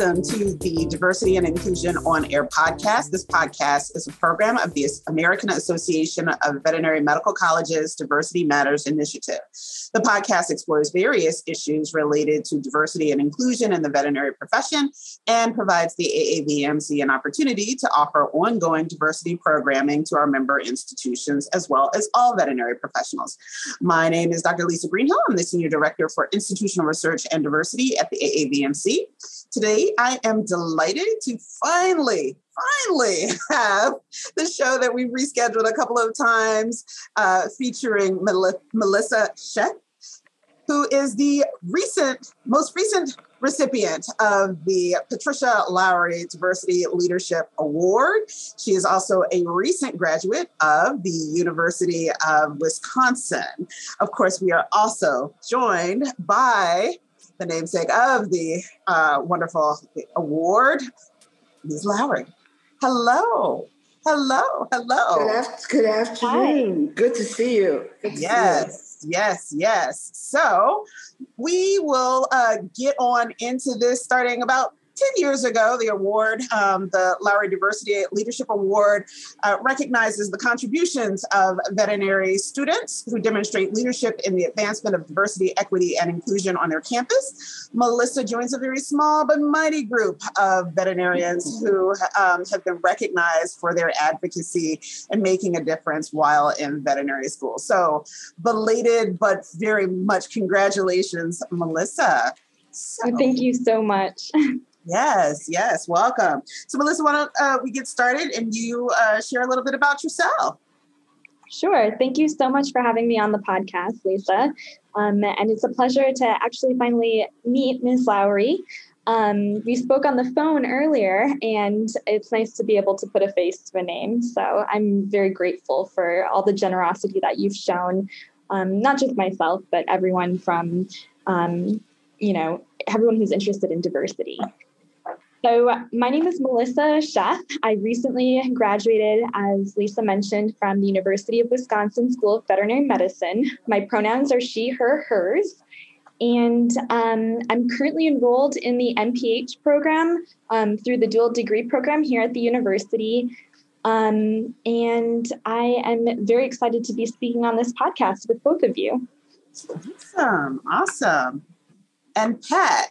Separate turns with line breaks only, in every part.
welcome to the Diversity and Inclusion on Air podcast. This podcast is a program of the American Association of Veterinary Medical Colleges Diversity Matters Initiative. The podcast explores various issues related to diversity and inclusion in the veterinary profession and provides the AAVMC an opportunity to offer ongoing diversity programming to our member institutions as well as all veterinary professionals. My name is Dr. Lisa Greenhill. I'm the Senior Director for Institutional Research and Diversity at the AAVMC. Today, I am delighted to finally, finally have the show that we've rescheduled a couple of times uh, featuring Mel- Melissa Sheth, who is the recent, most recent recipient of the Patricia Lowrie Diversity Leadership Award. She is also a recent graduate of the University of Wisconsin. Of course, we are also joined by the namesake of the uh, wonderful award, Ms. Lowrie. Hello. Hello. Hello.
Good, af- good afternoon. Hi. Good to see you. To
yes. See you. Yes. Yes. So we will uh, get on into this starting about 10 years ago, the award, um, the Lowrie Diversity Leadership Award, uh, recognizes the contributions of veterinary students who demonstrate leadership in the advancement of diversity, equity, and inclusion on their campus. Melissa joins a very small but mighty group of veterinarians who um, have been recognized for their advocacy and making a difference while in veterinary school. So, belated but very much congratulations, Melissa.
So. Thank you so much.
Yes, yes, welcome. So, Melissa, why don't uh, we get started and you uh, share a little bit about yourself?
Sure. Thank you so much for having me on the podcast, Lisa. Um, and it's a pleasure to actually finally meet Ms. Lowrie. Um, we spoke on the phone earlier, and it's nice to be able to put a face to a name. So I'm very grateful for all the generosity that you've shown, um, not just myself, but everyone from, um, you know, everyone who's interested in diversity. So, my name is Melissa Sheth. I recently graduated, as Lisa mentioned, from the University of Wisconsin School of Veterinary Medicine. My pronouns are she, her, hers. And um, I'm currently enrolled in the MPH program um, through the dual degree program here at the university. Um, and I am very excited to be speaking on this podcast with both of you.
Awesome. Awesome. And Pat,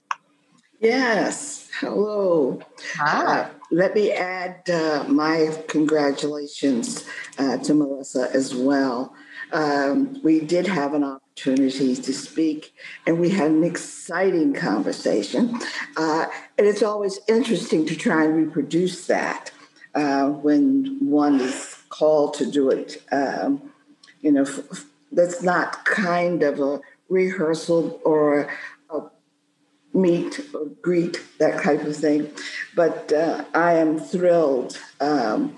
Yes. Hello. Hi. Uh, let me add uh, my congratulations uh, to Melissa as well. Um, we did have an opportunity to speak, and we had an exciting conversation. Uh, and it's always interesting to try and reproduce that uh, when one is called to do it. Um, you know, f- that's not kind of a rehearsal or meet or greet, that type of thing. But uh, I am thrilled um,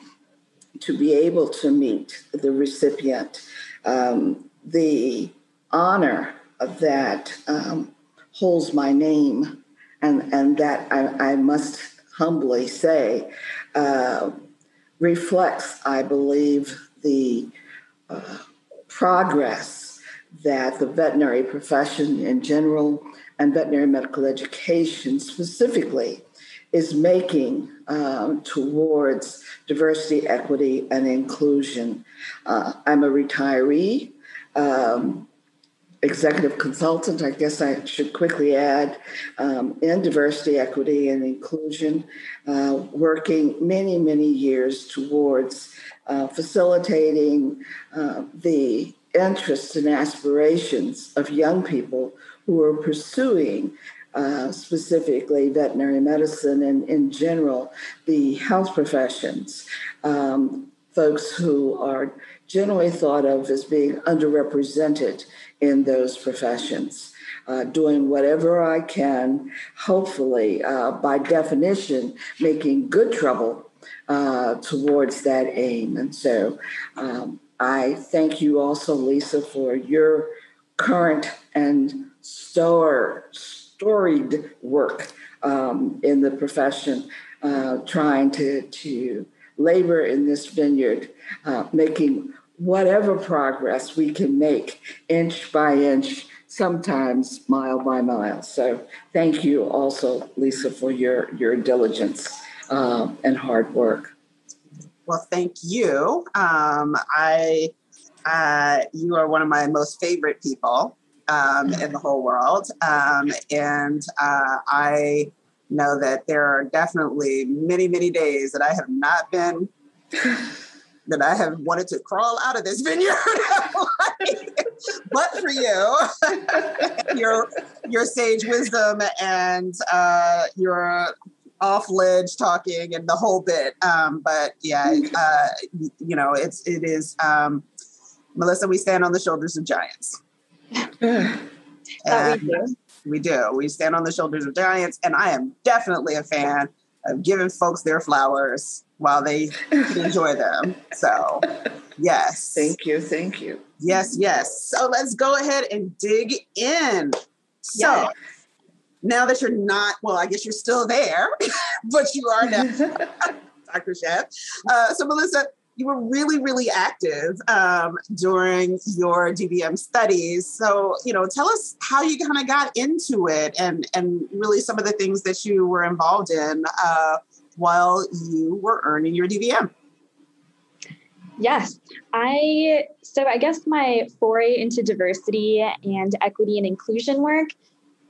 to be able to meet the recipient. Um, the honor of that um, holds my name, and, and that I, I must humbly say uh, reflects, I believe, the uh, progress that the veterinary profession in general and veterinary medical education specifically is making um, towards diversity, equity, and inclusion. Uh, I'm a retiree, um, executive consultant, I guess I should quickly add, um, in diversity, equity, and inclusion, uh, working many, many years towards uh, facilitating uh, the interests and aspirations of young people who are pursuing uh, specifically veterinary medicine and in general the health professions, um, folks who are generally thought of as being underrepresented in those professions. Uh, doing whatever I can, hopefully, uh, by definition, making good trouble uh, towards that aim. And so um, I thank you also, Lisa, for your current and store, storied work um, in the profession, uh, trying to, to labor in this vineyard, uh, making whatever progress we can make inch by inch, sometimes mile by mile. So thank you also, Lisa, for your, your diligence uh, and hard work.
Well, thank you. Um, I, uh, you are one of my most favorite people um, in the whole world, um, and uh, I know that there are definitely many, many days that I have not been that I have wanted to crawl out of this vineyard. but for you, your your sage wisdom and uh, your off ledge talking and the whole bit. Um, but yeah, uh, you know, it's it is um, Melissa. We stand on the shoulders of giants.
that we do.
We do. We stand on the shoulders of giants, and I am definitely a fan of giving folks their flowers while they enjoy them. So, yes.
Thank you. Thank you.
Yes, yes. So let's go ahead and dig in. So, yes. now that you're not, well, I guess you're still there, but you are now Dr. Sheth. Uh, so, Melissa, you were really, really active um, during your DVM studies. So, you know, tell us how you kind of got into it and and really some of the things that you were involved in uh, while you were earning your DVM.
Yes, I so I guess my foray into diversity and equity and inclusion work,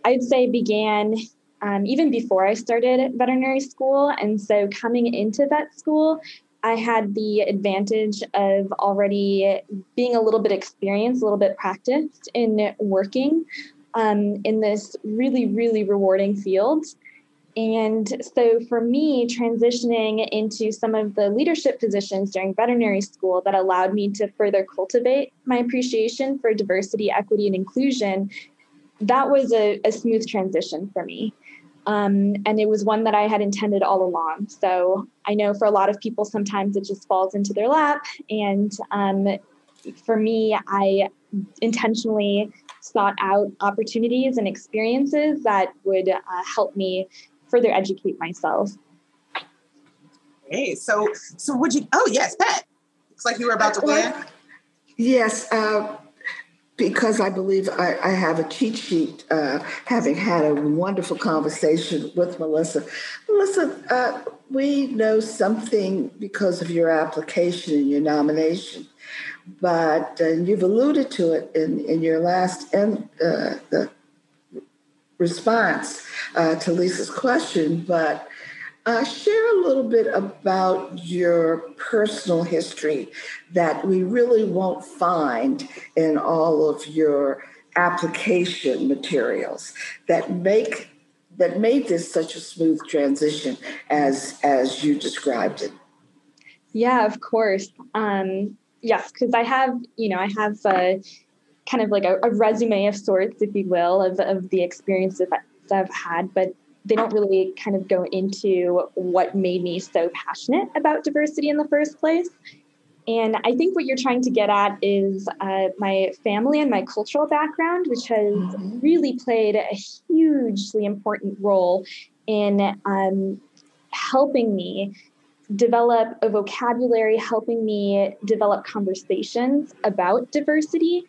I'd say began um, even before I started veterinary school. And so coming into vet school, I had the advantage of already being a little bit experienced, a little bit practiced in working um, in this really, really rewarding field. And so for me, transitioning into some of the leadership positions during veterinary school that allowed me to further cultivate my appreciation for diversity, equity, and inclusion, that was a, a smooth transition for me. Um, and it was one that I had intended all along. So I know for a lot of people, sometimes it just falls into their lap. And um, for me, I intentionally sought out opportunities and experiences that would uh, help me further educate myself.
Hey, so so would you? Oh yes, Pat. Looks like you were about to win.
Yes. Uh, because I believe I, I have a cheat sheet, uh, having had a wonderful conversation with Melissa. Melissa, uh, we know something because of your application and your nomination, but uh, you've alluded to it in, in your last in, uh, the response uh, to Lisa's question, but uh, share a little bit about your personal history that we really won't find in all of your application materials that make that made this such a smooth transition as as you described it.
Yeah, of course. Um, yes, because I have, you know, I have a kind of like a, a, resume of sorts, if you will, of, of the experiences that I've had, but they don't really kind of go into what made me so passionate about diversity in the first place. And I think what you're trying to get at is uh, my family and my cultural background, which has mm-hmm. really played a hugely important role in um, helping me develop a vocabulary, helping me develop conversations about diversity.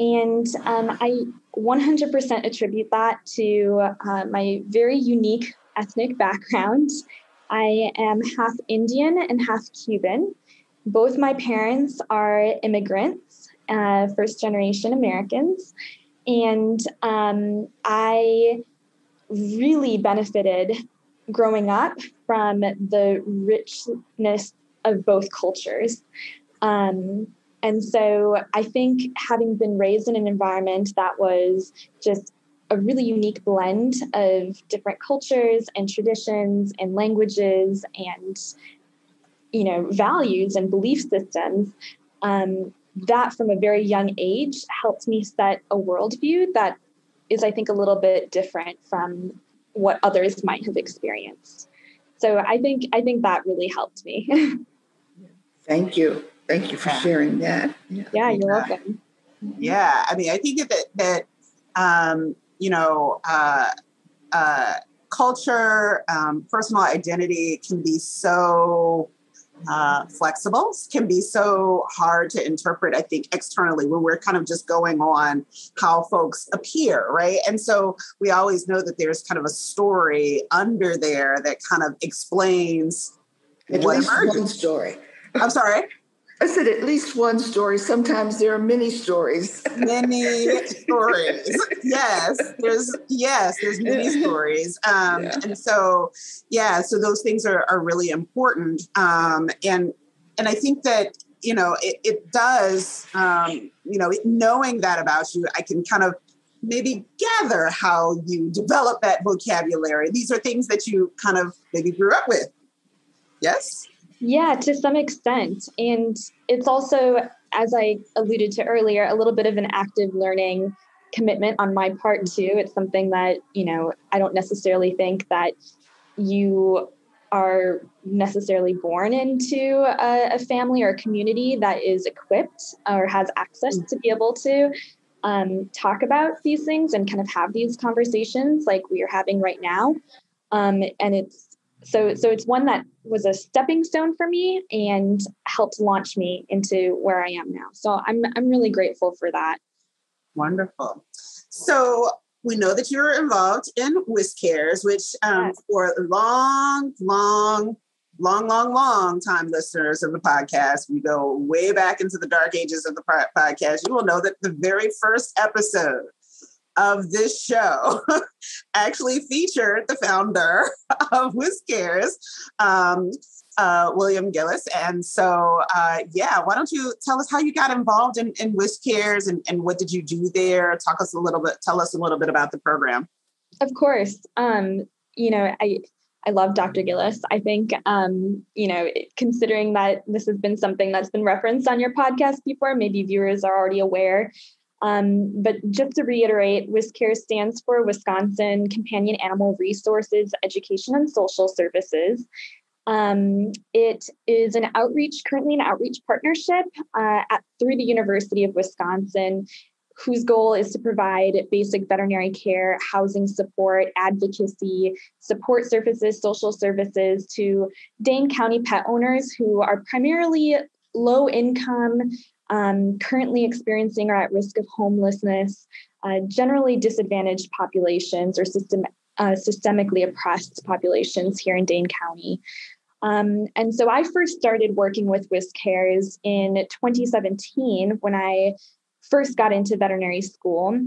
And um, I 100% attribute that to uh, my very unique ethnic background. I am half Indian and half Cuban. Both my parents are immigrants, uh, first generation Americans. And um, I really benefited growing up from the richness of both cultures. Um, and so I think having been raised in an environment that was just a really unique blend of different cultures and traditions and languages and you know values and belief systems um, that from a very young age helped me set a worldview that is i think a little bit different from what others might have experienced. So i think i think that really helped me.
Thank you Thank you for sharing that.
Yeah, yeah you're welcome.
Yeah, I mean, I think that that um, you know, uh, uh, culture, um, personal identity can be so uh, flexible can be so hard to interpret, I think, externally when we're kind of just going on how folks appear, right? And so we always know that there's kind of a story under there that kind of explains
At
what
least
emerges.
one story.
I'm sorry.
I said at least one story. Sometimes there are many stories.
many stories. Yes, there's yes, there's many stories. Um,
Yeah.
and so yeah, so those things are, are really important. Um, and and I think that you know it, it does. Um, you know, knowing that about you, I can kind of maybe gather how you develop that vocabulary. These are things that you kind of maybe grew up with. Yes.
Yeah, to some extent. And it's also, as I alluded to earlier, a little bit of an active learning commitment on my part, too. It's something that, you know, I don't necessarily think that you are necessarily born into a, a family or a community that is equipped or has access to be able to um, talk about these things and kind of have these conversations like we are having right now. Um, and it's so so it's one that was a stepping stone for me and helped launch me into where I am now. So I'm I'm really grateful for that.
Wonderful. So we know that you're involved in WisCares, which um,
Yes.
for long, long, long, long, long time listeners of the podcast, we go way back into the dark ages of the podcast. You will know that the very first episode of this show actually featured the founder of WisCares, um, uh, William Gillis. And so, uh, yeah, why don't you tell us how you got involved in, in WisCares and, and what did you do there? Talk us a little bit, tell us a little bit about the program.
Of course. Um, you know, I I love Dr. Gillis. I think um, you know, considering that this has been something that's been referenced on your podcast before, maybe viewers are already aware. Um, but just to reiterate, WisCare stands for Wisconsin Companion Animal Resources Education and Social Services. Um, it is an outreach, currently an outreach partnership uh, at, through the University of Wisconsin, whose goal is to provide basic veterinary care, housing support, advocacy, support services, social services to Dane County pet owners who are primarily low income, um, currently experiencing or at risk of homelessness, uh, generally disadvantaged populations or system, uh, systemically oppressed populations here in Dane County. Um, and so I first started working with WisCares in 2017 when I first got into veterinary school.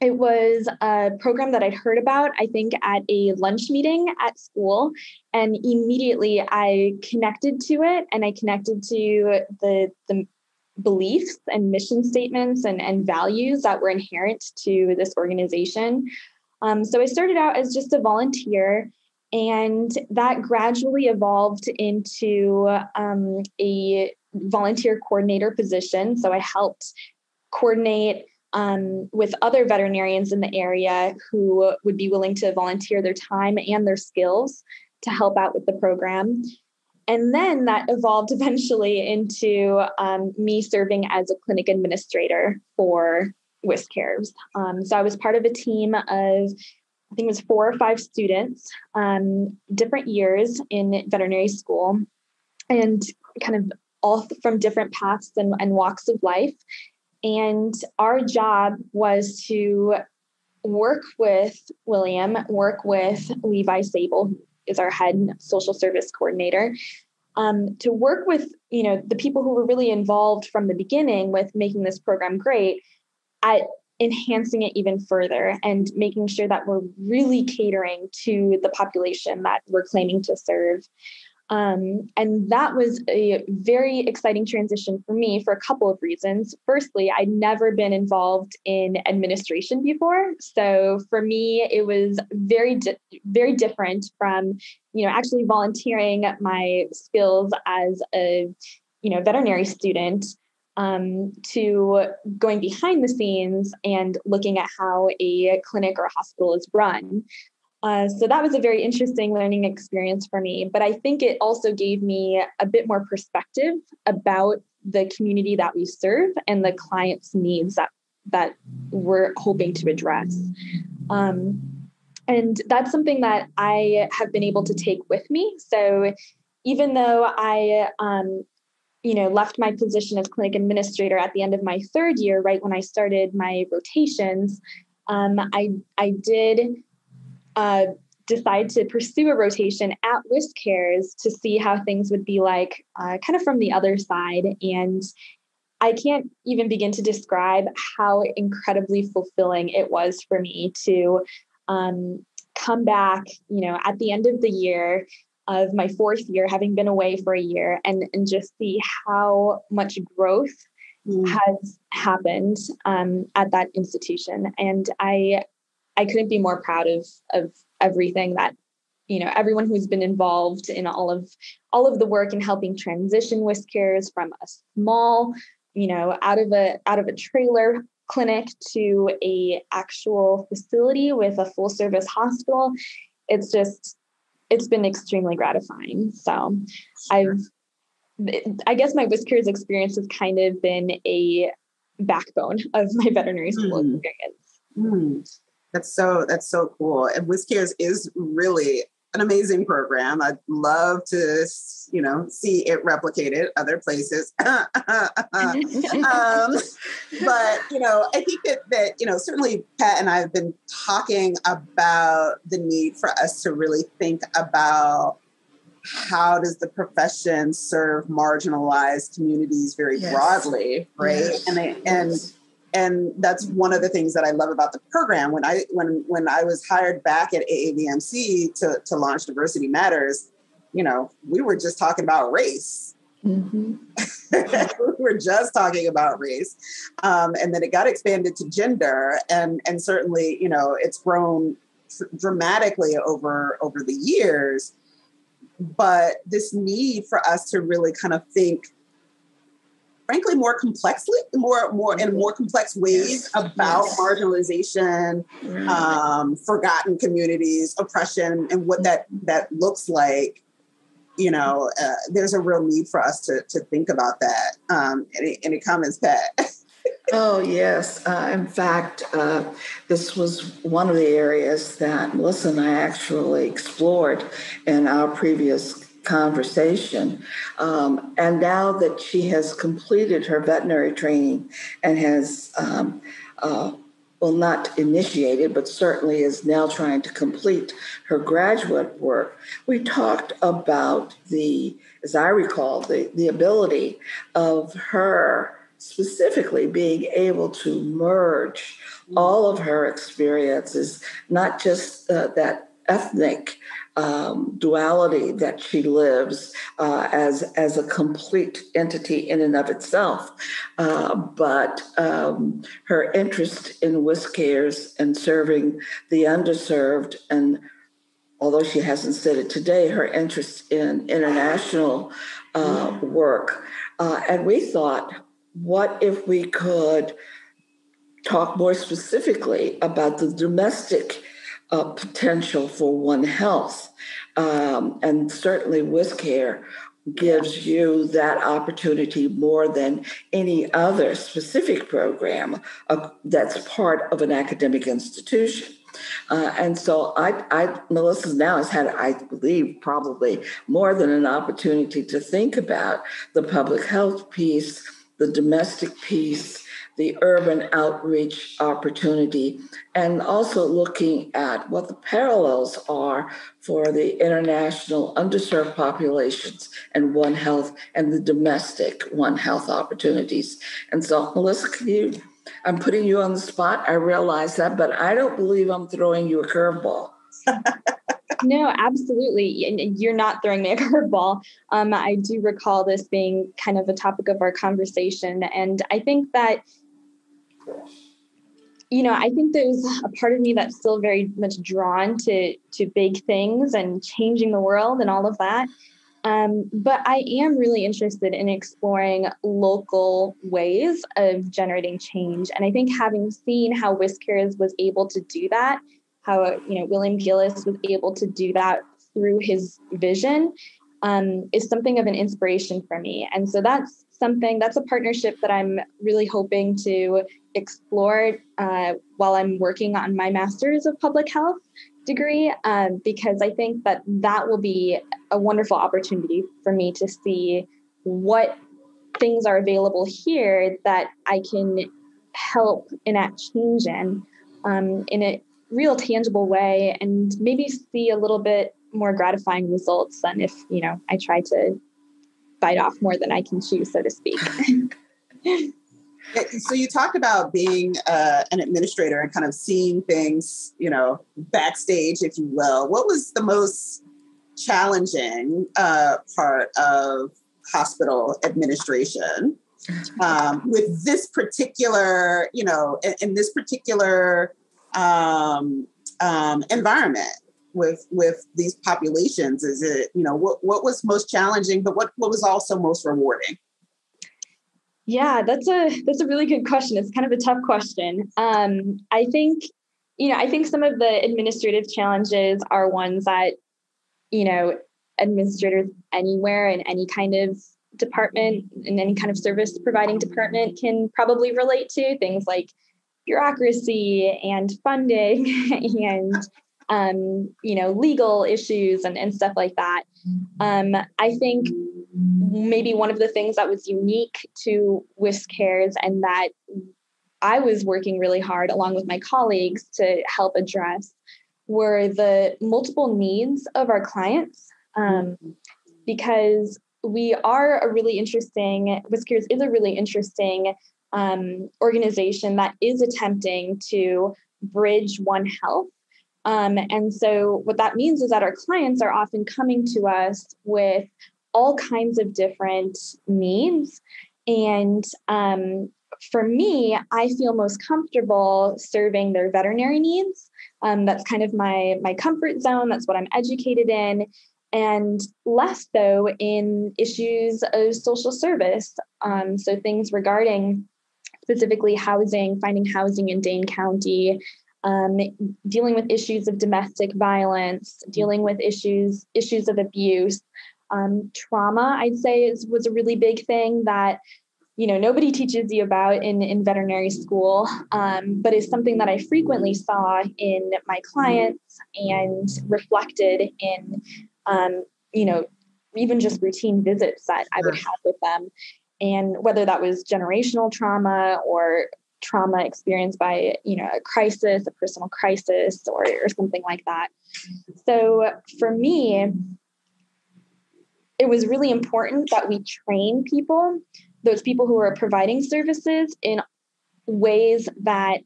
It was a program that I'd heard about, I think, at a lunch meeting at school. And immediately I connected to it and I connected to the, the beliefs and mission statements and, and values that were inherent to this organization. Um, so I started out as just a volunteer, and that gradually evolved into um, a volunteer coordinator position. So I helped coordinate um, with other veterinarians in the area who would be willing to volunteer their time and their skills to help out with the program. And then that evolved eventually into um, me serving as a clinic administrator for WisCares. Um, so I was part of a team of, I think it was four or five students, um, different years in veterinary school, and kind of all from different paths and, and walks of life. And our job was to work with William, work with Levi Sable, is our head social service coordinator, um, to work with you know the people who were really involved from the beginning with making this program great at enhancing it even further and making sure that we're really catering to the population that we're claiming to serve. Um, and that was a very exciting transition for me for a couple of reasons. Firstly, I'd never been involved in administration before, so for me, it was very, di- very different from, you know, actually volunteering my skills as a, you know, veterinary student um, to going behind the scenes and looking at how a clinic or a hospital is run. Uh, so that was a very interesting learning experience for me. But I think it also gave me a bit more perspective about the community that we serve and the clients' needs that that we're hoping to address. Um, and that's something that I have been able to take with me. So even though I, um, you know, left my position as clinic administrator at the end of my third year, right when I started my rotations, um, I I did uh, decide to pursue a rotation at WisCares to see how things would be like, uh, kind of from the other side. And I can't even begin to describe how incredibly fulfilling it was for me to um, come back, you know, at the end of the year of my fourth year, having been away for a year, and, and just see how much growth mm. has happened um, at that institution. And I, I couldn't be more proud of of everything that you know everyone who's been involved in all of all of the work in helping transition WisCares from a small you know out of a out of a trailer clinic to a actual facility with a full service hospital it's just it's been extremely gratifying so i've i guess my WisCares experience has kind of been a backbone of my veterinary school mm. experience
mm. That's so that's so cool and WisCares is really an amazing program. I'd love to, you know, see it replicated other places. um, but you know, I think that that you know, certainly Pat and I have been talking about the need for us to really think about how does the profession serve marginalized communities very yes. broadly, right? Yes. And they, and and that's one of the things that I love about the program. When I when when I was hired back at AAVMC to to launch Diversity Matters, you know, we were just talking about race. Mm-hmm. we were just talking about race, um, and then it got expanded to gender, and and certainly, you know, it's grown dramatically over over the years. But this need for us to really kind of think frankly more complexly more more in more complex ways yes. about yes. marginalization um, forgotten communities oppression and what that that looks like you know uh, there's a real need for us to to think about that um, any, any comments pat
oh yes uh, in fact uh, this was one of the areas that melissa and i actually explored in our previous conversation. Um, and now that she has completed her veterinary training and has, um, uh, well, not initiated, but certainly is now trying to complete her graduate work, we talked about the, as I recall, the, the ability of her specifically being able to merge all of her experiences, not just uh, that ethnic um, duality that she lives uh, as as a complete entity in and of itself. Uh, but um, her interest in WisCares and serving the underserved, and although she hasn't said it today, her interest in international uh, work. Uh, and we thought, what if we could talk more specifically about the domestic uh, potential for One Health. Um, and certainly WisCare gives you that opportunity more than any other specific program uh, that's part of an academic institution. Uh, and so I, I, Melissa now has had, I believe, probably more than an opportunity to think about the public health piece, the domestic piece, the urban outreach opportunity, and also looking at what the parallels are for the international underserved populations and One Health and the domestic One Health opportunities. And so, Melissa, can you? I'm putting you on the spot. I realize that, but I don't believe I'm throwing you a curveball.
no, absolutely. You're not throwing me a curveball. Um, I do recall this being kind of a topic of our conversation. And I think that you know, I think there's a part of me that's still very much drawn to to big things and changing the world and all of that. Um, but I am really interested in exploring local ways of generating change. And I think having seen how WisCares was able to do that, how you know William Gillis was able to do that through his vision, um, is something of an inspiration for me. And so that's something that's a partnership that I'm really hoping to explore uh, while I'm working on my master's of public health degree um, because I think that that will be a wonderful opportunity for me to see what things are available here that I can help enact change in um, in a real tangible way and maybe see a little bit more gratifying results than if you know I try to bite off more than I can chew, so to speak.
so you talked about being uh, an administrator and kind of seeing things, you know, backstage, if you will. What was the most challenging uh, part of hospital administration um, with this particular, you know, in, in this particular um, um, environment? With with these populations is it you know what what was most challenging but what what was also most rewarding
yeah, that's a that's a really good question. It's kind of a tough question. Um, I think, you know, I think some of the administrative challenges are ones that, you know, administrators anywhere in any kind of department in any kind of service providing department can probably relate to things like bureaucracy and funding and um, you know legal issues and, and stuff like that um, i think maybe one of the things that was unique to WisCares and that I was working really hard along with my colleagues to help address were the multiple needs of our clients. Um, because we are a really interesting, WisCares is a really interesting um, organization that is attempting to bridge One Health. Um, and so, what that means is that our clients are often coming to us with all kinds of different needs. And um, for me, I feel most comfortable serving their veterinary needs. Um, that's kind of my my comfort zone. That's what I'm educated in, and less so in issues of social service. Um, so things regarding specifically housing, finding housing in Dane County, um, dealing with issues of domestic violence, dealing with issues issues of abuse. Um, trauma, I'd say, is, was a really big thing that you know nobody teaches you about in, in veterinary school, um, but is something that I frequently saw in my clients and reflected in um, you know even just routine visits that I would have with them, and whether that was generational trauma or trauma experienced by you know a crisis a personal crisis or, or something like that so for me it was really important that we train people, those people who are providing services, in ways that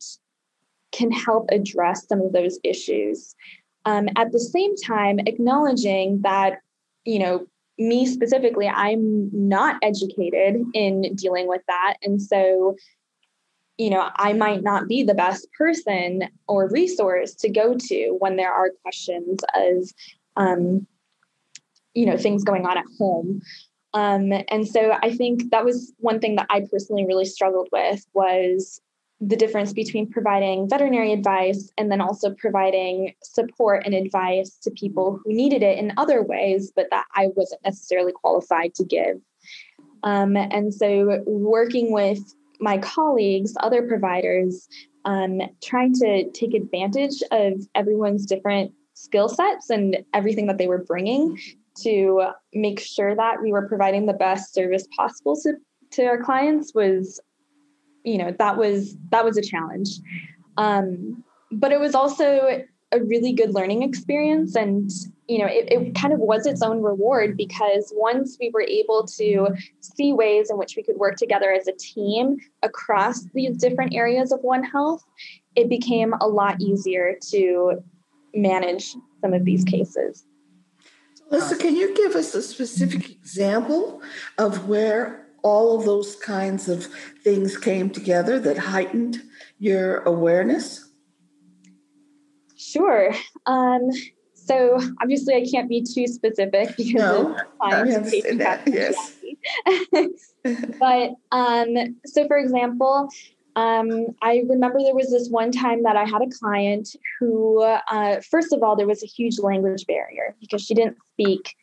can help address some of those issues. Um, at the same time, acknowledging that, you know, me specifically, I'm not educated in dealing with that. And so, you know, I might not be the best person or resource to go to when there are questions of, um, you know things going on at home. Um, and so i think that was one thing that i personally really struggled with was the difference between providing veterinary advice and then also providing support and advice to people who needed it in other ways but that i wasn't necessarily qualified to give. Um, and so working with my colleagues other providers um, trying to take advantage of everyone's different skill sets and everything that they were bringing to make sure that we were providing the best service possible to, to our clients was you know that was that was a challenge. Um, but it was also a really good learning experience and you know it, it kind of was its own reward because once we were able to see ways in which we could work together as a team across these different areas of one health it became a lot easier to manage some of these cases
Lisa, can you give us a specific example of where all of those kinds of things came together that heightened your awareness?
Sure. Um, so obviously, I can't be too specific because
no, I understand that. Yes.
but um, so, for example, um, I remember there was this one time that I had a client who, uh, first of all, there was a huge language barrier because she didn't speak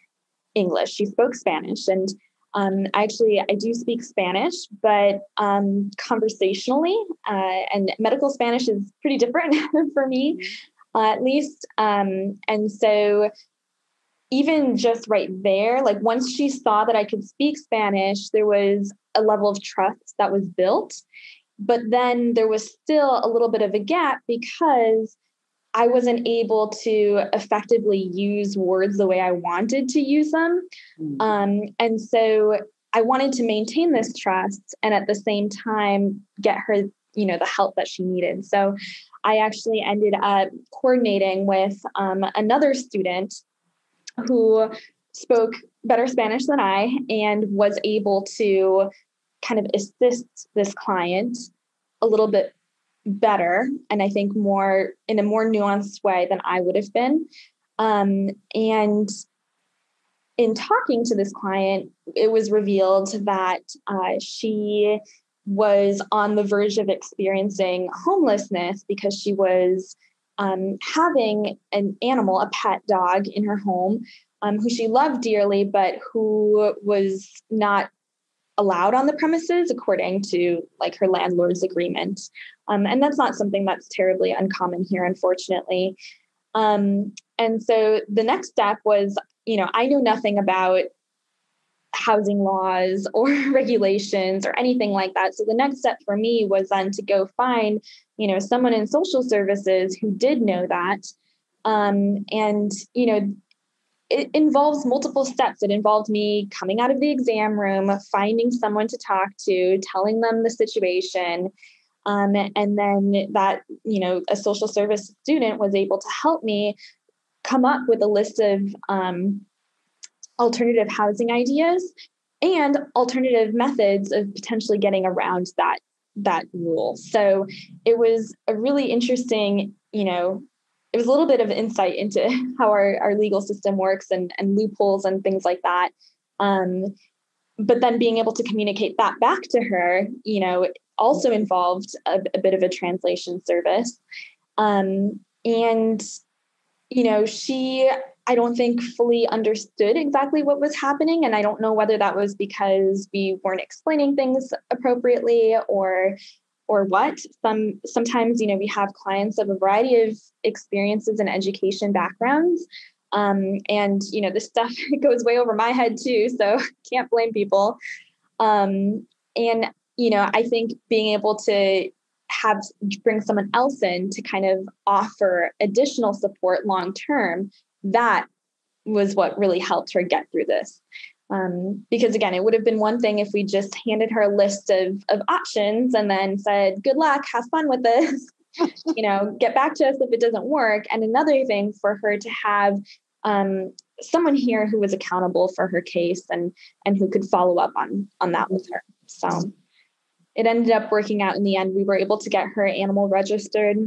English. She spoke Spanish. And um, actually, I do speak Spanish, but um, conversationally, uh, and medical Spanish is pretty different for me. Uh, at least. Um, and so even just right there, like once she saw that I could speak Spanish, there was a level of trust that was built. But then there was still a little bit of a gap because I wasn't able to effectively use words the way I wanted to use them. Mm-hmm. Um, and so I wanted to maintain this trust and at the same time get her, you know, the help that she needed. So I actually ended up coordinating with um, another student who spoke better Spanish than I and was able to kind of assist this client a little bit better and I think more in a more nuanced way than I would have been. Um, and in talking to this client, it was revealed that uh, she was on the verge of experiencing homelessness because she was um, having an animal, a pet dog, in her home um, who she loved dearly, but who was not allowed on the premises according to like her landlord's agreement. Um, and that's not something that's terribly uncommon here, unfortunately. Um, and so the next step was, you know, I knew nothing about housing laws or regulations or anything like that. So the next step for me was then to go find, you know, someone in social services who did know that. Um, and, you know, it involves multiple steps. It involved me coming out of the exam room, finding someone to talk to, telling them the situation. Um, and then that, you know, a social service student was able to help me come up with a list of um, alternative housing ideas and alternative methods of potentially getting around that that rule. So it was a really interesting, you know, it was a little bit of insight into how our, our legal system works and, and loopholes and things like that. Um, but then being able to communicate that back to her, you know, also involved a, a bit of a translation service. Um, and, you know, she, I don't think fully understood exactly what was happening. And I don't know whether that was because we weren't explaining things appropriately or or what some sometimes you know we have clients of a variety of experiences and education backgrounds um, and you know this stuff goes way over my head too so can't blame people um, and you know i think being able to have bring someone else in to kind of offer additional support long term that was what really helped her get through this um, because again, it would have been one thing if we just handed her a list of, of options and then said, good luck, have fun with this, you know, get back to us if it doesn't work. And another thing for her to have um, someone here who was accountable for her case and and who could follow up on on that with her. So it ended up working out in the end. We were able to get her animal registered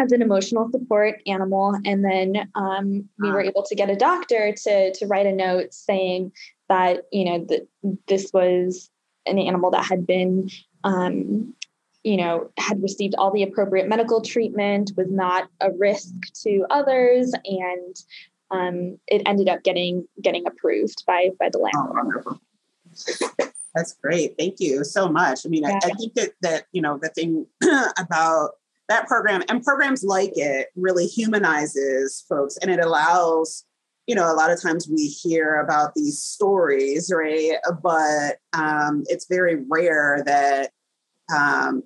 as an emotional support animal, and then um, we were able to get a doctor to to write a note saying that you know that this was an animal that had been um, you know had received all the appropriate medical treatment was not a risk to others and um, it ended up getting getting approved by by the landlord.
oh, that's great. Thank you so much. I mean yeah. I, I think that that you know the thing about that program and programs like it really humanizes folks and it allows you know, a lot of times we hear about these stories, right? But um, it's very rare that um,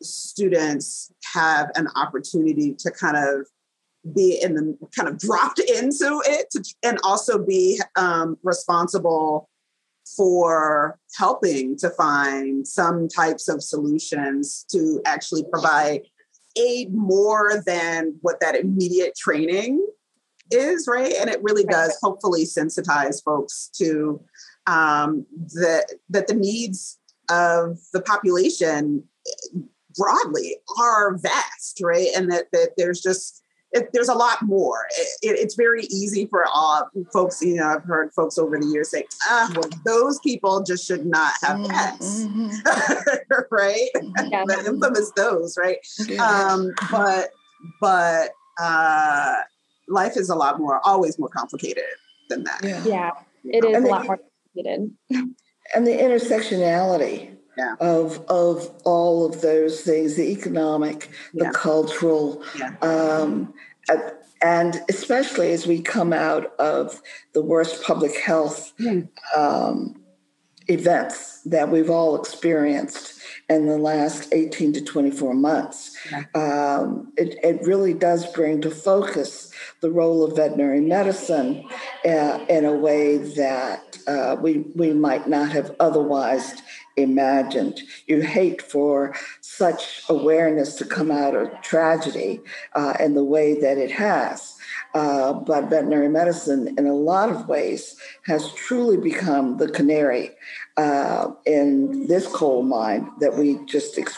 students have an opportunity to kind of be in the kind of dropped into it to, and also be um, responsible for helping to find some types of solutions to actually provide aid more than what that immediate training is, right? And it really does hopefully sensitize folks to um, the, that the needs of the population broadly are vast, right? And that, that there's just, it, there's a lot more. It, it's very easy for all folks, you know, I've heard folks over the years say, ah, well, those people just should not have mm-hmm. pets, mm-hmm. right? Yeah. the infamous those, right? Yeah. Um, but, but, uh, life is a lot more, always more complicated than that.
Yeah, yeah it is and a the, lot more complicated.
And the intersectionality yeah. of of all of those things, the economic, the yeah. cultural, yeah. um, and especially as we come out of the worst public health mm. um, events that we've all experienced in the last 18 to 24 months. Um, it, it, really does bring to focus the role of veterinary medicine uh, in a way that uh, we, we might not have otherwise imagined. You hate for such awareness to come out of tragedy uh, in the way that it has. Uh, but veterinary medicine, in a lot of ways, has truly become the canary uh, in this coal mine that we just, ex-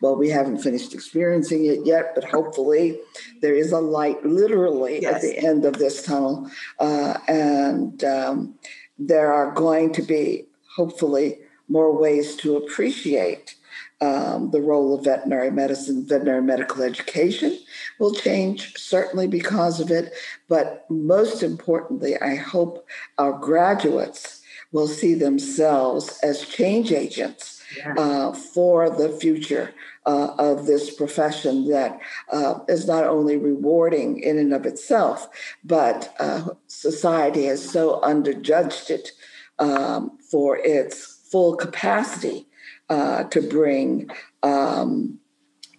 well, we haven't finished experiencing it yet, but hopefully there is a light literally yes. at the end of this tunnel. Uh, and um, there are going to be, hopefully, more ways to appreciate um, the role of veterinary medicine, veterinary medical education will change, certainly because of it. But most importantly, I hope our graduates will see themselves as change agents yeah. uh, for the future uh, of this profession that uh, is not only rewarding in and of itself, but uh, society has so underjudged it um, for its full capacity uh, to bring um,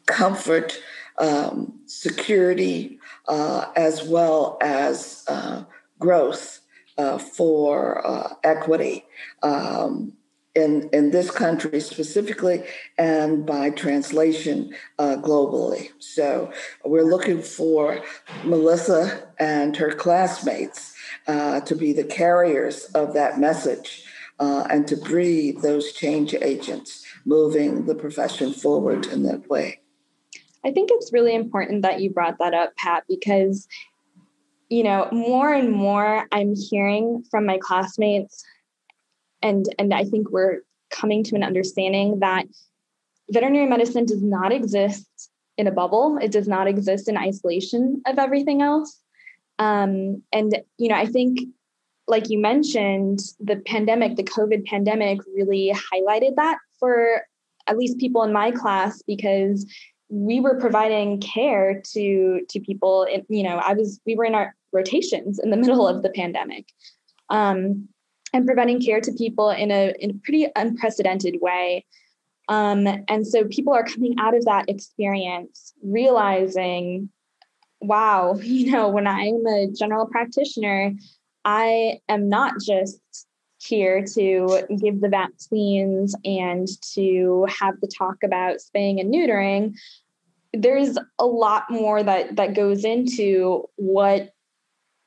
comfort, um, security, uh, as well as uh, growth uh, for uh, equity um, in, in this country specifically and by translation uh, globally. So we're looking for Melissa and her classmates to be the carriers of that message uh, and to breed those change agents moving the profession forward in that way.
I think it's really important that you brought that up, Pat, because you know more and more I'm hearing from my classmates, and and I think we're coming to an understanding that veterinary medicine does not exist in a bubble. It does not exist in isolation of everything else. Um, and you know, I think like you mentioned, the pandemic, the COVID pandemic really highlighted that for at least people in my class because we were providing care to to people in, you know i was we were in our rotations in the middle of the pandemic um, and providing care to people in a in a pretty unprecedented way. Um, and so people are coming out of that experience realizing wow you know when i'm a general practitioner I am not just here to give the vaccines and to have the talk about spaying and neutering. There's a lot more that that goes into what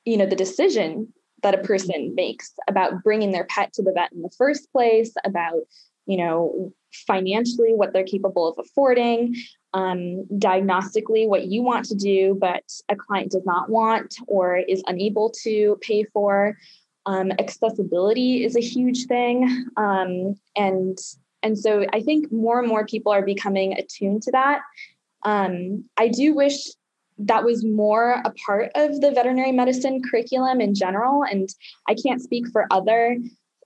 you know the decision that a person makes about bringing their pet to the vet in the first place, about you know financially what they're capable of affording, um, diagnostically what you want to do, but a client does not want or is unable to pay for. Um, accessibility is a huge thing, um, and and so I think more and more people are becoming attuned to that. Um, I do wish that was more a part of the veterinary medicine curriculum in general, and I can't speak for other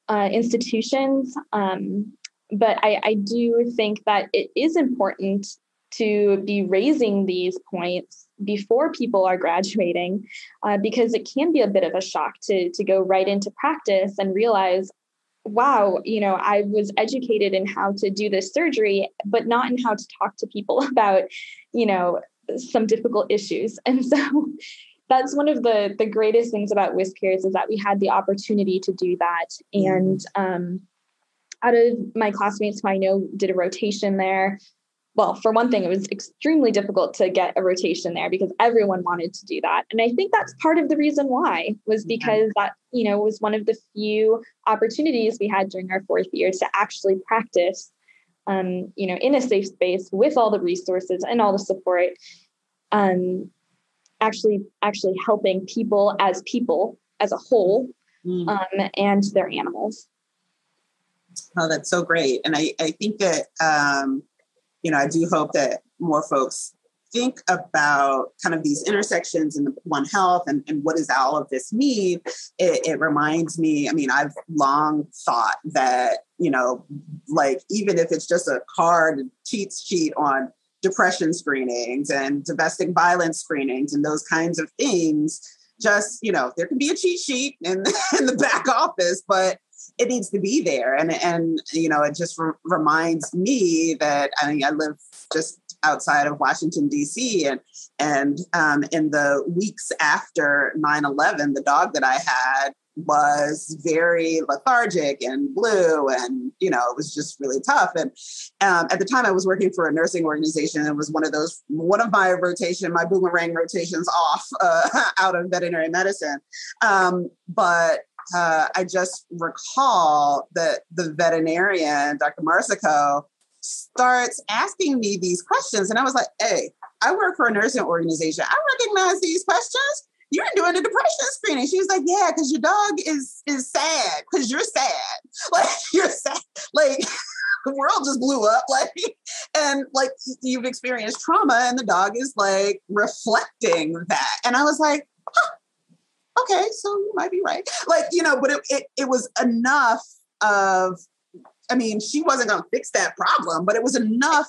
uh, institutions. Um, but I, I, do think that it is important to be raising these points before people are graduating uh, because it can be a bit of a shock to to go right into practice and realize wow you know i was educated in how to do this surgery but not in how to talk to people about you know some difficult issues. And so that's one of the the greatest things about WisCares is that we had the opportunity to do that. And um, out of my classmates who i know did a rotation there well, for one thing, it was extremely difficult to get a rotation there because everyone wanted to do that. And I think that's part of the reason why was because that, you know, was one of the few opportunities we had during our fourth year to actually practice, um, you know, in a safe space with all the resources and all the support, um, actually, actually helping people as people as a whole mm. um, and their animals.
Oh, that's so great. And I, I think that, um, you know, I do hope that more folks think about kind of these intersections in One Health and, and what does all of this mean, it, it, reminds me, I mean, I've long thought that, you know, like even if it's just a card cheat sheet on depression screenings and domestic violence screenings and those kinds of things. Just, you know, there can be a cheat sheet in, in the back office, but it needs to be there. And, and you know, it just re- reminds me that I mean, I live just outside of Washington, D.C. And, and um, in the weeks after 9 11, the dog that I had was very lethargic and blue and you know it was just really tough and um, at the time i was working for a nursing organization and was one of those one of my rotation my boomerang rotations off uh, out of veterinary medicine um, but uh, i just recall that the veterinarian dr marsico starts asking me these questions and i was like hey i work for a nursing organization i recognize these questions you're doing a depression screening. She was like, yeah, because your dog is is sad because you're sad. Like you're sad. Like the world just blew up. Like and like you've experienced trauma, and the dog is like reflecting that. And I was like, huh, okay, so you might be right. Like you know, but it it, it was enough of. I mean, she wasn't going to fix that problem, but it was enough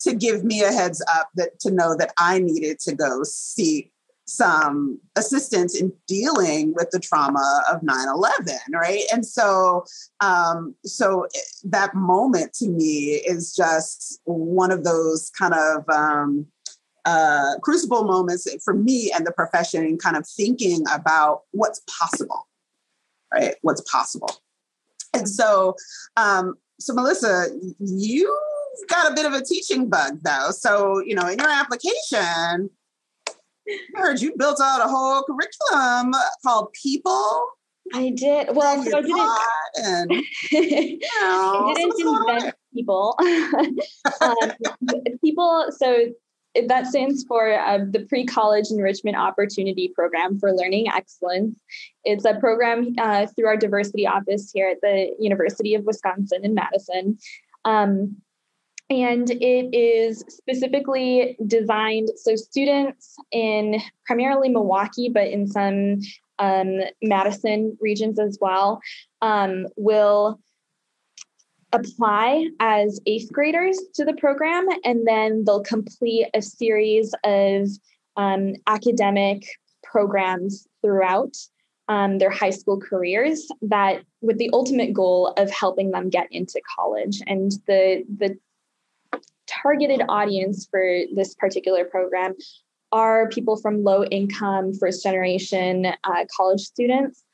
to give me a heads up that to know that I needed to go see some assistance in dealing with the trauma of 9-11 right and so um, so that moment to me is just one of those kind of um, uh, crucible moments for me and the profession in kind of thinking about what's possible right what's possible and so um, so melissa you got a bit of a teaching bug though so you know in your application I heard you built out a whole curriculum called People.
I did. Well, so I didn't.
And, you know,
I didn't invent people. um, people. So that stands for uh, the Pre-College Enrichment Opportunity Program for Learning Excellence. It's a program uh, through our diversity office here at the University of Wisconsin in Madison. Um, and it is specifically designed so students in primarily Milwaukee, but in some um, Madison regions as well, um, will apply as eighth graders to the program, and then they'll complete a series of um, academic programs throughout um, their high school careers that with the ultimate goal of helping them get into college. And the the targeted audience for this particular program are people from low income, first generation uh, college students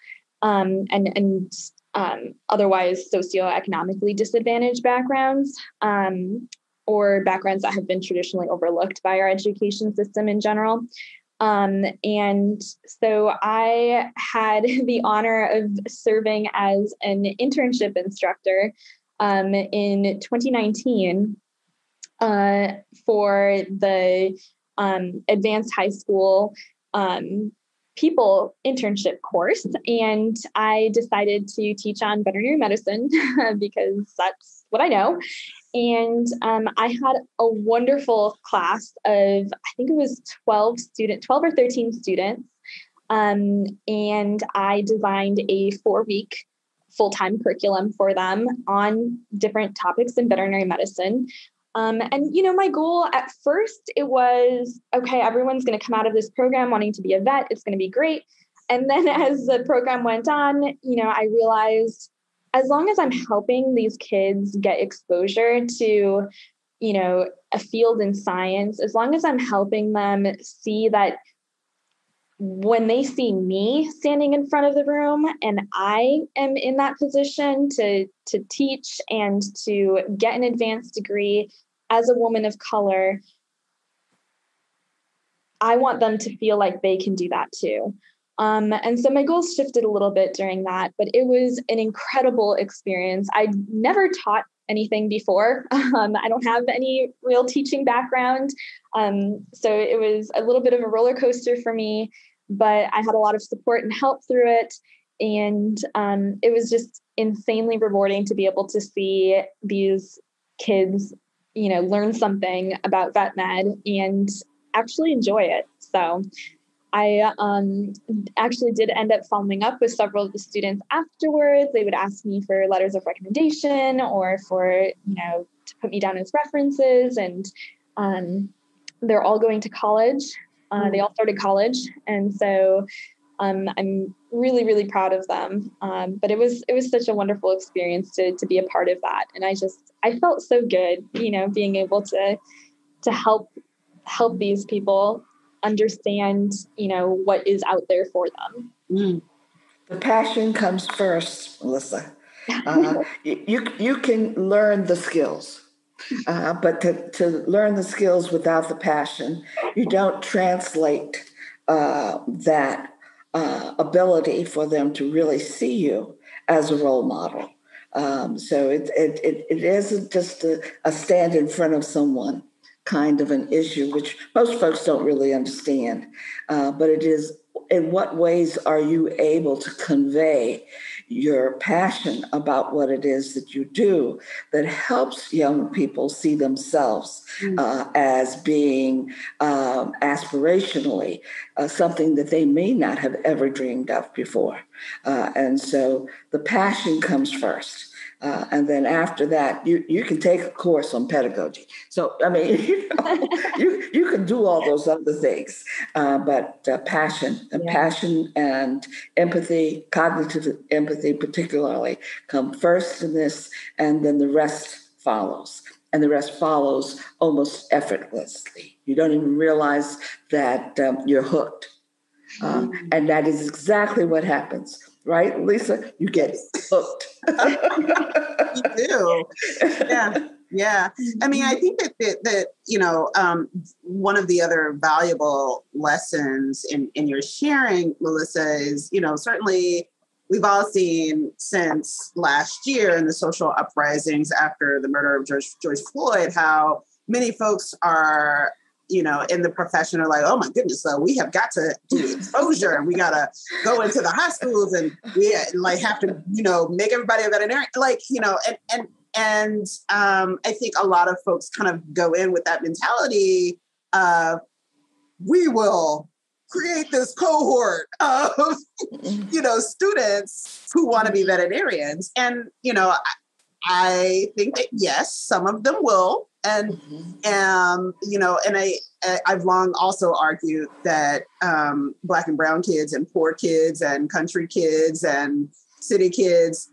um, and, and um, otherwise socioeconomically disadvantaged backgrounds um, or backgrounds that have been traditionally overlooked by our education system in general. Um, and so I had the honor of serving as an internship instructor um, in 2019 uh, for the um, advanced high school um, people internship course. And I decided to teach on veterinary medicine because that's what I know. And um, I had a wonderful class of, I think it was 12 student, 12 or 13 students. Um, and I designed a four week full time curriculum for them on different topics in veterinary medicine. Um, and you know, my goal at first it was okay. Everyone's going to come out of this program wanting to be a vet. It's going to be great. And then as the program went on, you know, I realized as long as I'm helping these kids get exposure to, you know, a field in science, as long as I'm helping them see that when they see me standing in front of the room and I am in that position to to teach and to get an advanced degree as a woman of color, I want them to feel like they can do that too. Um, and so my goals shifted a little bit during that, but it was an incredible experience. I never taught anything before. Um, I don't have any real teaching background. Um, so it was a little bit of a roller coaster for me, but I had a lot of support and help through it. And um, it was just insanely rewarding to be able to see these kids you know, learn something about vet med and actually enjoy it. So I um, actually did end up following up with several of the students afterwards. They would ask me for letters of recommendation or for, you know, to put me down as references. And Um, they're all going to college. Uh, they all started college, and so um, I'm really, really proud of them. Um, but it was it was such a wonderful experience to to be a part of that, and I just I felt so good, you know, being able to to help help these people understand, you know, what is out there for them. Mm.
The passion comes first, Melissa. Uh, you you can learn the skills. Uh, but to, to learn the skills without the passion, you don't translate uh, that uh, ability for them to really see you as a role model. Um, so it, it, it, it isn't just a, a stand in front of someone kind of an issue, which most folks don't really understand. Uh, but it is in what ways are you able to convey your passion about what it is that you do that helps young people see themselves mm. uh, as being um, aspirationally uh, something that they may not have ever dreamed of before. Uh, and so the passion comes first. Uh, and then after that, you, you can take a course on pedagogy. So, I mean, you, know, you, you can do all those other things, uh, but uh, passion, and yeah. passion and empathy, cognitive empathy particularly, come first in this, and then the rest follows. And the rest follows almost effortlessly. You don't even realize that um, you're hooked. Uh, mm. And that is exactly what happens right, Lisa? You get hooked.
you do. Yeah. Yeah. I mean, I think that, that, that you know, um, one of the other valuable lessons in, in your sharing, Melissa, is, you know, certainly we've all seen since last year in the social uprisings after the murder of George, George Floyd how many folks are you know, in the profession are like, oh my goodness, so we have got to do exposure and we got to go into the hospitals and we uh, like have to, you know, make everybody a veterinarian. Like, you know, and, and, and um, I think a lot of folks kind of go in with that mentality of we will create this cohort of, mm-hmm. you know, students who want to be mm-hmm. veterinarians. And, you know, I, I think that yes, some of them will and mm-hmm. um, you know and i i've long also argued that um, black and brown kids and poor kids and country kids and city kids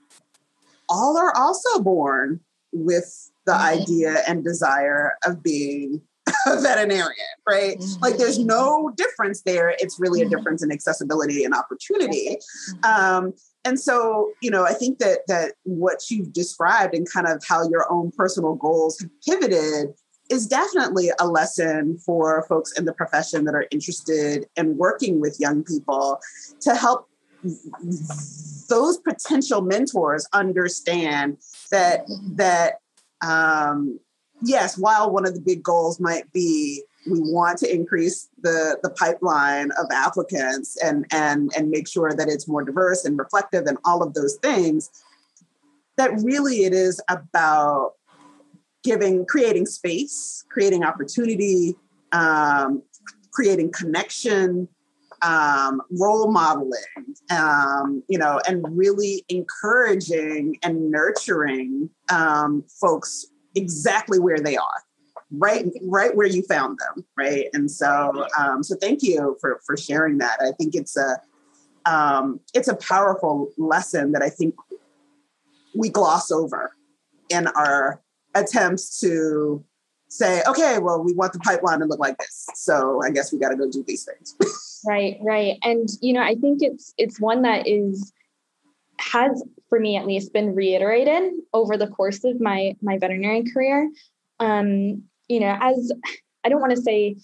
all are also born with the mm-hmm. idea and desire of being a veterinarian right mm-hmm. like there's no difference there it's really a mm-hmm. difference in accessibility and opportunity mm-hmm. um, and so you know i think that that what you've described and kind of how your own personal goals have pivoted is definitely a lesson for folks in the profession that are interested in working with young people to help those potential mentors understand that that um, yes while one of the big goals might be we want to increase the the pipeline of applicants and and and make sure that it's more diverse and reflective and all of those things that really it is about giving creating space creating opportunity um, creating connection um, role modeling um, you know and really encouraging and nurturing um, folks exactly where they are right right where you found them right? And so um, so thank you for for sharing that. I think it's a um, it's a powerful lesson that i think we gloss over in our attempts to say okay well we want the pipeline to look like this so i guess we got to go do these things.
Right right. And you know i think it's it's one that is has for me at least been reiterated over the course of my my veterinary career um, you know, as I don't want to say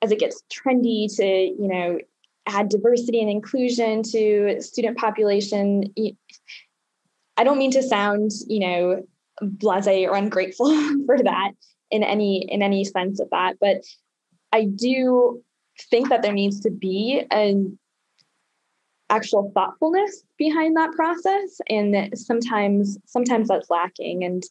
as it gets trendy to, you know, add diversity and inclusion to student population. I don't mean to sound, you know, blasé or ungrateful for that in any in any sense of that, but I do think that there needs to be an actual thoughtfulness behind that process and sometimes sometimes that's lacking and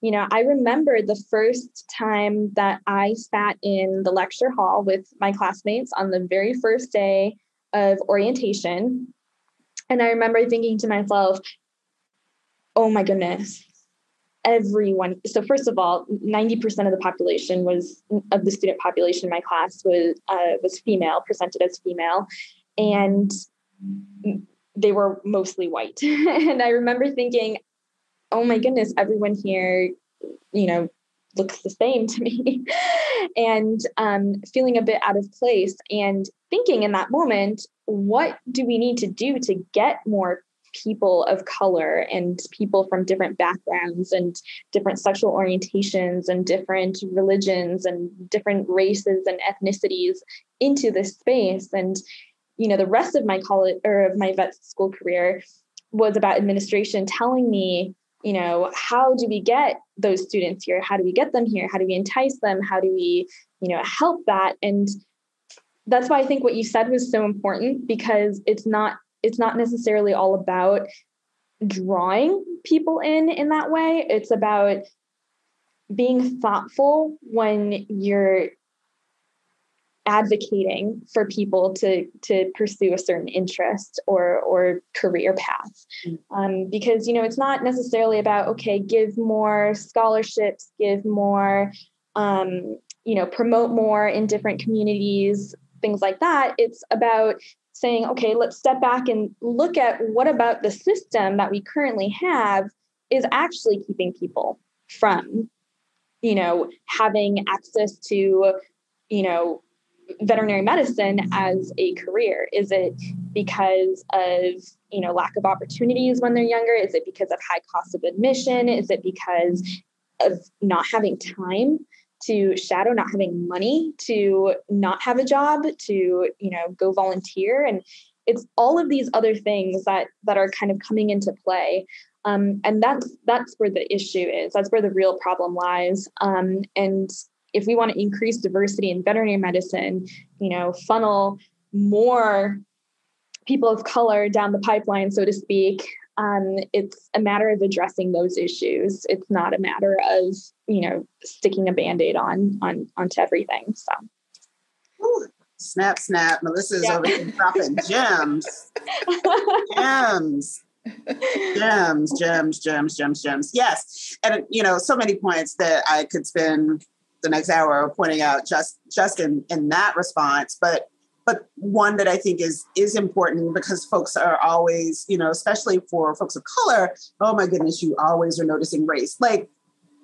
you know, I remember the first time that I sat in the lecture hall with my classmates on the very first day of orientation. And I remember thinking to myself, oh my goodness, everyone so first of all 90% of the population was of the student population in my class was uh, was female presented as female and they were mostly white. And i remember thinking oh my goodness everyone here you know looks the same to me. And um, feeling a bit out of place and thinking in that moment what do we need to do to get more people of color and people from different backgrounds and different sexual orientations and different religions and different races and ethnicities into this space? And you know the rest of my college or of my vet school career was about administration telling me you know how do we get those students here? How do we get them here? How do we entice them? How do we you know help that? And that's why i think what you said was so important because it's not it's not necessarily all about drawing people in in that way. It's about being thoughtful when you're advocating for people to to pursue a certain interest or or career path mm-hmm. um, because you know it's not necessarily about okay give more scholarships give more um, you know promote more in different communities things like that it's about saying okay let's step back and look at what about the system that we currently have is actually keeping people from you know having access to you know veterinary medicine as a career? Is it because of you know lack of opportunities when they're younger? Is it because of high cost of admission? Is it because of not having time to shadow, not having money to not have a job, to you know go volunteer? And it's all of these other things that that are kind of coming into play. Um, and that's that's where the issue is. That's where the real problem lies. Um, and if we want to increase diversity in veterinary medicine, you know, funnel more people of color down the pipeline, so to speak, um, it's a matter of addressing those issues. It's not a matter of you know sticking a band-aid on on onto everything. So.
Ooh, snap, snap. Melissa's yeah. over here dropping gems. gems. gems, gems, gems, gems, gems. Yes. And, you know, so many points that I could spend the next hour pointing out just just in, in that response but but one that i think is is important because folks are always you know especially for folks of color oh my goodness you always are noticing race. Like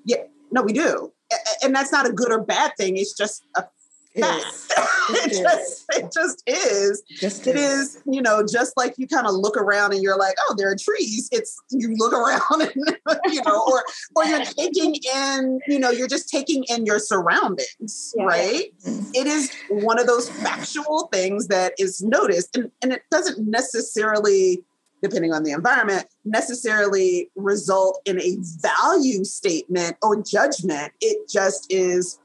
yeah no we do. And that's not a good or bad thing. It's just a Yes. it, just, it just is. Just it is. is. you know, just like you kind of look around and you're like, oh, there are trees. It's you look around and you know, or or you're taking in, you know, you're just taking in your surroundings, yeah. right? Mm-hmm. It is one of those factual things that is noticed. And, and it doesn't necessarily depending on the environment, necessarily result in a value statement or judgment. It just is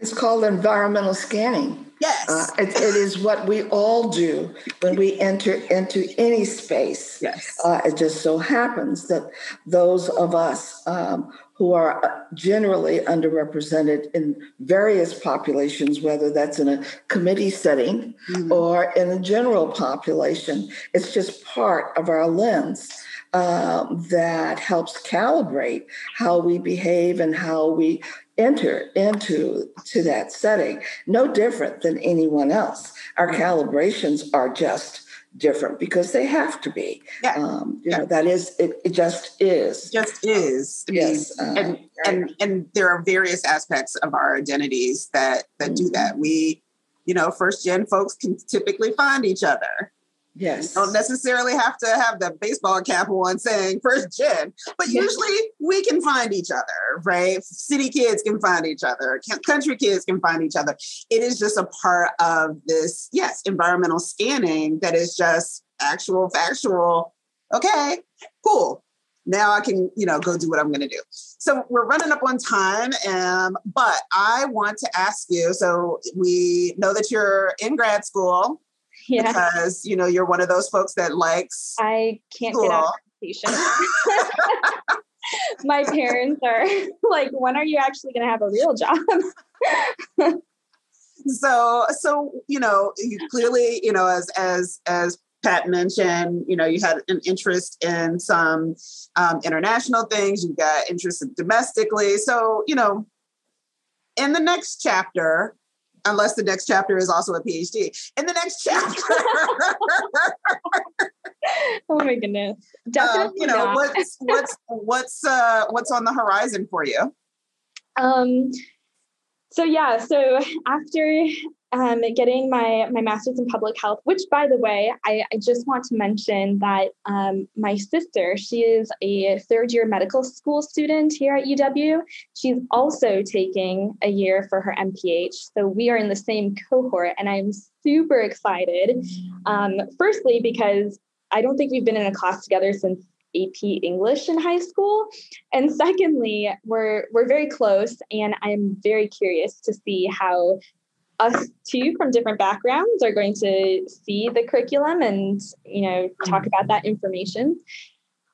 it's called environmental scanning.
Yes. Uh,
it, it is what we all do when we enter into any space.
Yes.
Uh, it just so happens that those of us um, who are uh, generally underrepresented in various populations, whether that's in a committee setting mm-hmm. or in the general population, it's just part of our lens. Um, that helps calibrate how we behave and how we enter into to that setting no different than anyone else. Our calibrations are just different because they have to be. Yeah. um, you yeah. know that is it, it just is.
Just is
yes
uh, and and and there are various aspects of our identities that that mm-hmm. do that. We you know first gen folks can typically find each other
Yes.
You don't necessarily have to have the baseball cap on saying first gen, but usually we can find each other, right? City kids can find each other, country kids can find each other. It is just a part of this, yes, environmental scanning that is just actual, factual. Okay, cool. Now I can, you know, go do what I'm going to do. So we're running up on time, um, but I want to ask you. So we know that you're in grad school yeah. because you know you're one of those folks that likes.
I can't school. get out of patient. My parents are like, "When are you actually going to have a real job?"
so, so you know, you clearly, you know, as as as Pat mentioned, you know, you had an interest in some um, international things, you got interested domestically. So, you know, in the next chapter, unless the next chapter is also a PhD, in the next chapter.
oh my goodness. Definitely. Um,
you know, not. what's what's what's uh what's on the horizon for you?
Um so yeah, so after um, getting my my master's in public health, which by the way, I, I just want to mention that um, my sister, she is a third year medical school student here at UW. She's also taking a year for her MPH, so we are in the same cohort, and I'm super excited. Um, firstly, because I don't think we've been in a class together since AP English in high school. And secondly, we're we're very close and I'm very curious to see how us two from different backgrounds are going to see the curriculum and you know talk about that information.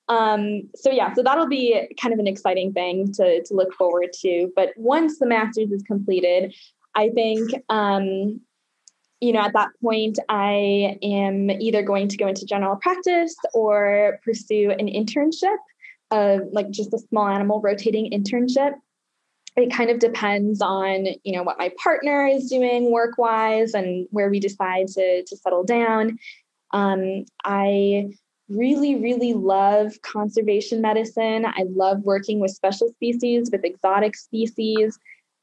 Um, so yeah so that'll be kind of an exciting thing to, to look forward to. But once the master's is completed i think um, you know at that point i am either going to go into general practice or pursue an internship uh, like just a small animal rotating internship it kind of depends on you know what my partner is doing work wise and where we decide to to settle down. Um, i really really love conservation medicine. I love working with special species with exotic species.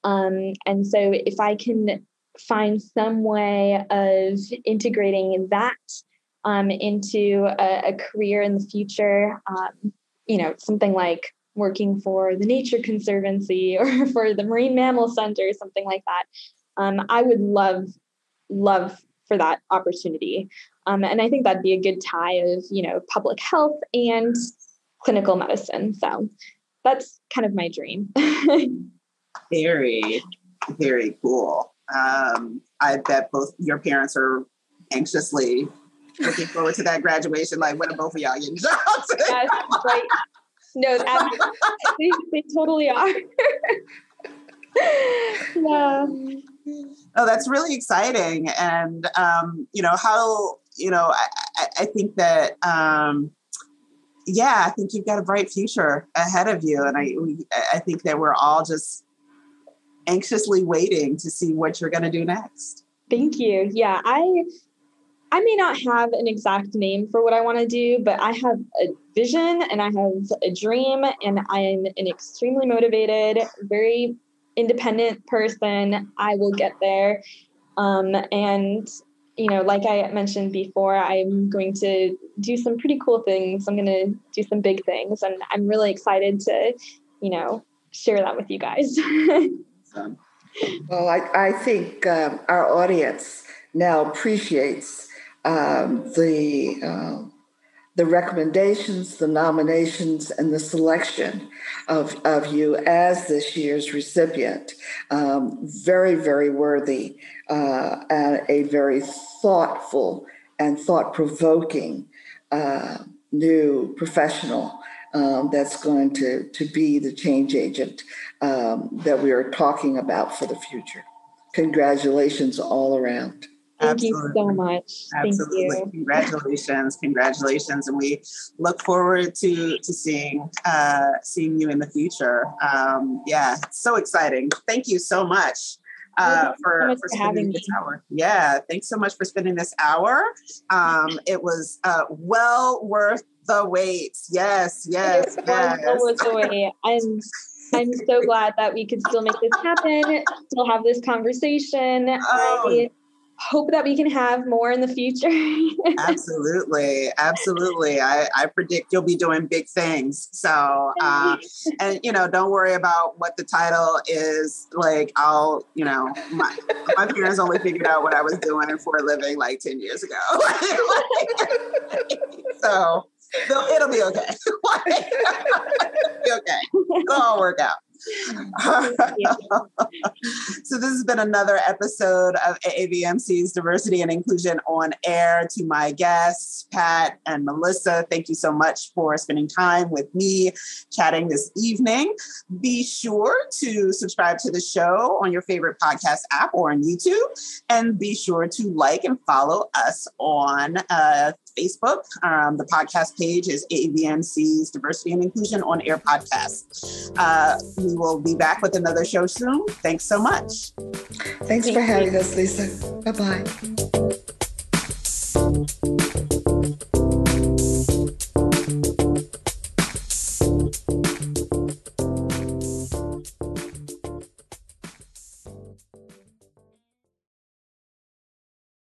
Um, and so if i can find some way of integrating that um, into a, a, career in the future um, you know something like working for the Nature Conservancy or for the Marine Mammal Center, or something like that. Um, I would love, love for that opportunity. Um, and I think that'd be a good tie of, you know, public health and clinical medicine. So that's kind of my dream.
very, very cool. Um, I bet both your parents are anxiously looking forward to that graduation. Like, when are both of y'all getting jobs?
yes, right. No, they, they totally are. yeah.
Oh, that's really exciting. And, um, you know, how, you know, I, I think that, um, yeah, I think you've got a bright future ahead of you. And I, we, I think that we're all just anxiously waiting to see what you're going to do next.
Thank you. Yeah, I I may not have an exact name for what I want to do, but I have a vision and I have a dream, and I'm an extremely motivated, very independent person. I will get there. Um, and, you know, like I mentioned before, I'm going to do some pretty cool things. I'm going to do some big things, and I'm really excited to, you know, share that with you guys.
well, I, I think um, our audience now appreciates um, the uh, the recommendations, the nominations, and the selection of, of you as this year's recipient. Um, very, very worthy uh, and a very thoughtful and thought provoking uh, new professional um, that's going to, to be the change agent um, that we are talking about for the future. Congratulations all around.
Thank Absolutely. you so much.
Absolutely. Thank you. Congratulations. Congratulations. And we look forward to to seeing uh seeing you in the future. Um yeah, so exciting. Thank you so much. Uh, for,
so for, for
spending this me. hour. Yeah, thanks so much for spending this hour. Um, it was uh, well worth the wait. Yes, yes,
yes. Well worth the wait. I'm I'm so glad that we could still make this happen, still have this conversation. Oh. I, hope that we can have more in the future.
absolutely. Absolutely. I, I predict you'll be doing big things. So, uh, and, you know, don't worry about what the title is. Like, I'll, you know, my, my parents only figured out what I was doing for a living like 10 years ago. so, it'll be okay. it'll be okay. It'll all work out. so this has been another episode of AAVMC's Diversity and Inclusion on Air. To my guests, Pat and Melissa, thank you so much for spending time with me chatting this evening. Be sure to subscribe to the show on your favorite podcast app or on YouTube, and be sure to like and follow us on uh, Facebook. Um, the podcast page is AAVMC's Diversity and Inclusion on Air Podcast. Uh, we will be back with another show soon. Thanks so much.
Thanks Thank for having us, Lisa. Bye bye.